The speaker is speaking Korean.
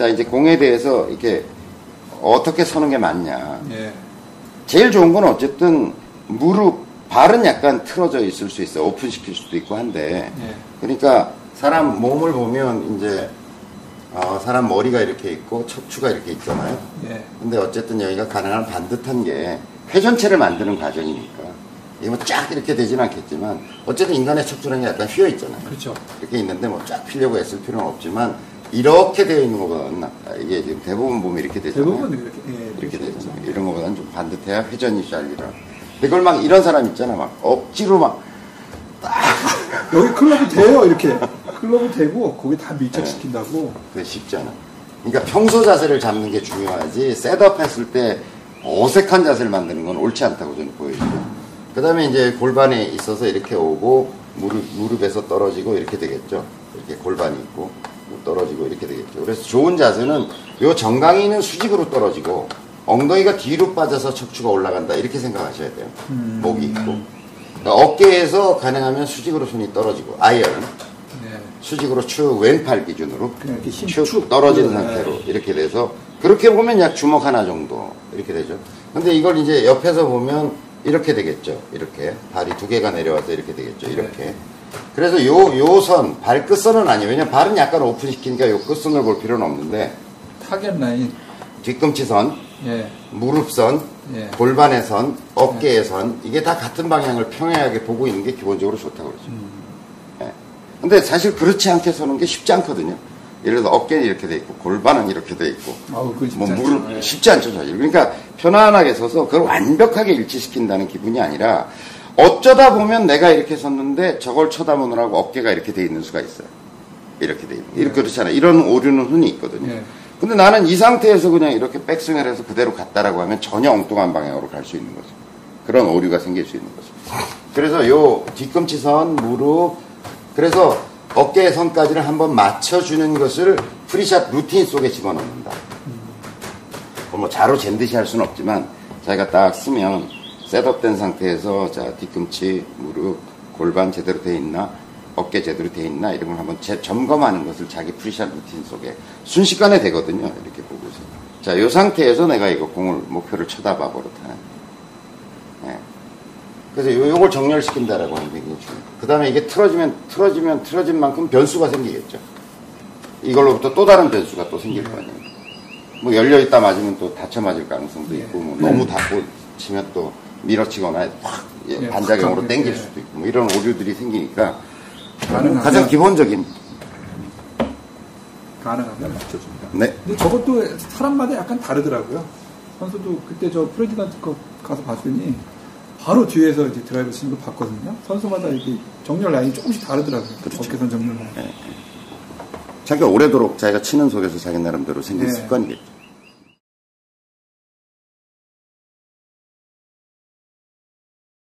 자, 이제 공에 대해서 이렇게 어떻게 서는 게 맞냐. 예. 제일 좋은 건 어쨌든 무릎, 발은 약간 틀어져 있을 수 있어요. 오픈시킬 수도 있고 한데. 예. 그러니까 사람 몸을 보면 이제 어, 사람 머리가 이렇게 있고 척추가 이렇게 있잖아요. 예. 근데 어쨌든 여기가 가능한 반듯한 게 회전체를 만드는 과정이니까 이게 뭐쫙 이렇게 되진 않겠지만 어쨌든 인간의 척추라는 게 약간 휘어 있잖아요. 그렇죠. 이렇게 있는데 뭐 쫙 피려고 애쓸 필요는 없지만 이렇게 되어 있는 낫다. 이게 지금 대부분 보면 이렇게 되잖아요. 대부분 이렇게, 예, 이렇게 되죠. 이런 것보다는 좀 반듯해야 회전이 잘 일어나. 근데 그걸 막 이런 사람 있잖아. 막 억지로 막 여기 클럽이 돼요, 이렇게. 클럽이 되고, 거기 다 밀착시킨다고. 그게 쉽지 않아. 그러니까 평소 자세를 잡는 게 중요하지 셋업 했을 때 어색한 자세를 만드는 건 옳지 않다고 저는 보여요. 그 다음에 이제 골반에 있어서 이렇게 오고 무릎, 무릎에서 떨어지고 이렇게 되겠죠. 이렇게 골반이 있고 떨어지고 이렇게 되겠죠. 그래서 좋은 자세는 요 정강이는 수직으로 떨어지고 엉덩이가 뒤로 빠져서 척추가 올라간다 이렇게 생각하셔야 돼요. 목이 있고 그러니까 어깨에서 가능하면 수직으로 손이 떨어지고 아이언은 예. 수직으로 쭉 왼팔 기준으로 쭉 떨어진 네. 상태로 이렇게 돼서 그렇게 보면 약 주먹 하나 정도 이렇게 되죠. 근데 이걸 이제 옆에서 보면 이렇게 되겠죠. 이렇게 발이 두 개가 내려와서 이렇게 되겠죠. 네. 이렇게. 그래서 요 요 선 발끝선은 아니에요. 왜냐면 발은 약간 오픈시키니까 요 끝선을 볼 필요는 없는데 target line. 뒤꿈치 선, 예. 무릎 선, 예. 골반의 선, 어깨의 선 이게 다 같은 방향을 평행하게 보고 있는 게 기본적으로 좋다고 그러죠. 음. 예. 근데 사실 그렇지 않게 서는 게 쉽지 않거든요. 예를 들어 어깨는 이렇게 돼 있고 골반은 이렇게 돼 있고 아우, 뭐 않죠. 무릎 예. 쉽지 않죠 사실. 그러니까 편안하게 서서 그걸 완벽하게 일치시킨다는 기분이 아니라 어쩌다 보면 내가 이렇게 섰는데 저걸 쳐다보느라고 어깨가 이렇게 돼 있는 수가 있어요. 이렇게 돼 있는. 이렇게 그렇잖아요. 이런 오류는 흔히 있거든요. 예. 근데 나는 이 상태에서 그냥 이렇게 백스윙을 해서 그대로 갔다라고 하면 전혀 엉뚱한 방향으로 갈 수 있는 거죠. 그런 오류가 생길 수 있는 거죠. 그래서 요 뒤꿈치 선, 무릎, 그래서 어깨의 선까지를 한번 맞춰주는 것을 pre-shot routine 속에 집어넣는다. 뭐 자로 잰 듯이 할 수는 없지만 자기가 딱 서면 setup된 상태에서 자 뒤꿈치, 무릎, 골반 제대로 돼 있나, 어깨 제대로 돼 있나 이런 걸 한번 재- 점검하는 것을 자기 pre-shot routine 속에 순식간에 되거든요. 이렇게 보고서. 자, 이 상태에서 내가 이거 공을 목표를 쳐다봐 버릇하는. 예. 그래서 요, 요걸 정렬시킨다라고 하는 게 굉장히 중요해요. 그 다음에 이게 틀어지면, 틀어지면, 틀어진 만큼 변수가 생기겠죠. 이걸로부터 또 다른 변수가 또 생길 거 아니에요. 뭐 열려있다 맞으면 또 닫혀 맞을 가능성도 있고, 뭐 너무 닫고 치면 또 밀어치거나 확 예, 예, 반작용으로 확 땡길 예. 수도 있고, 뭐 이런 오류들이 생기니까 가능하면, 가장 기본적인, 가능하면 맞춰줍니다. 네. 근데 저것도 사람마다 약간 다르더라고요. 선수도 그때 저 프레지던트 컵 가서 봤더니 바로 뒤에서 이제 드라이브 치는 걸 봤거든요. 선수마다 이렇게 정렬 라인이 조금씩 다르더라고요. 그렇죠. 어깨선 정렬 라인. 자기가 오래도록 자기가 치는 속에서 자기 나름대로 생긴 네. 습관이겠죠.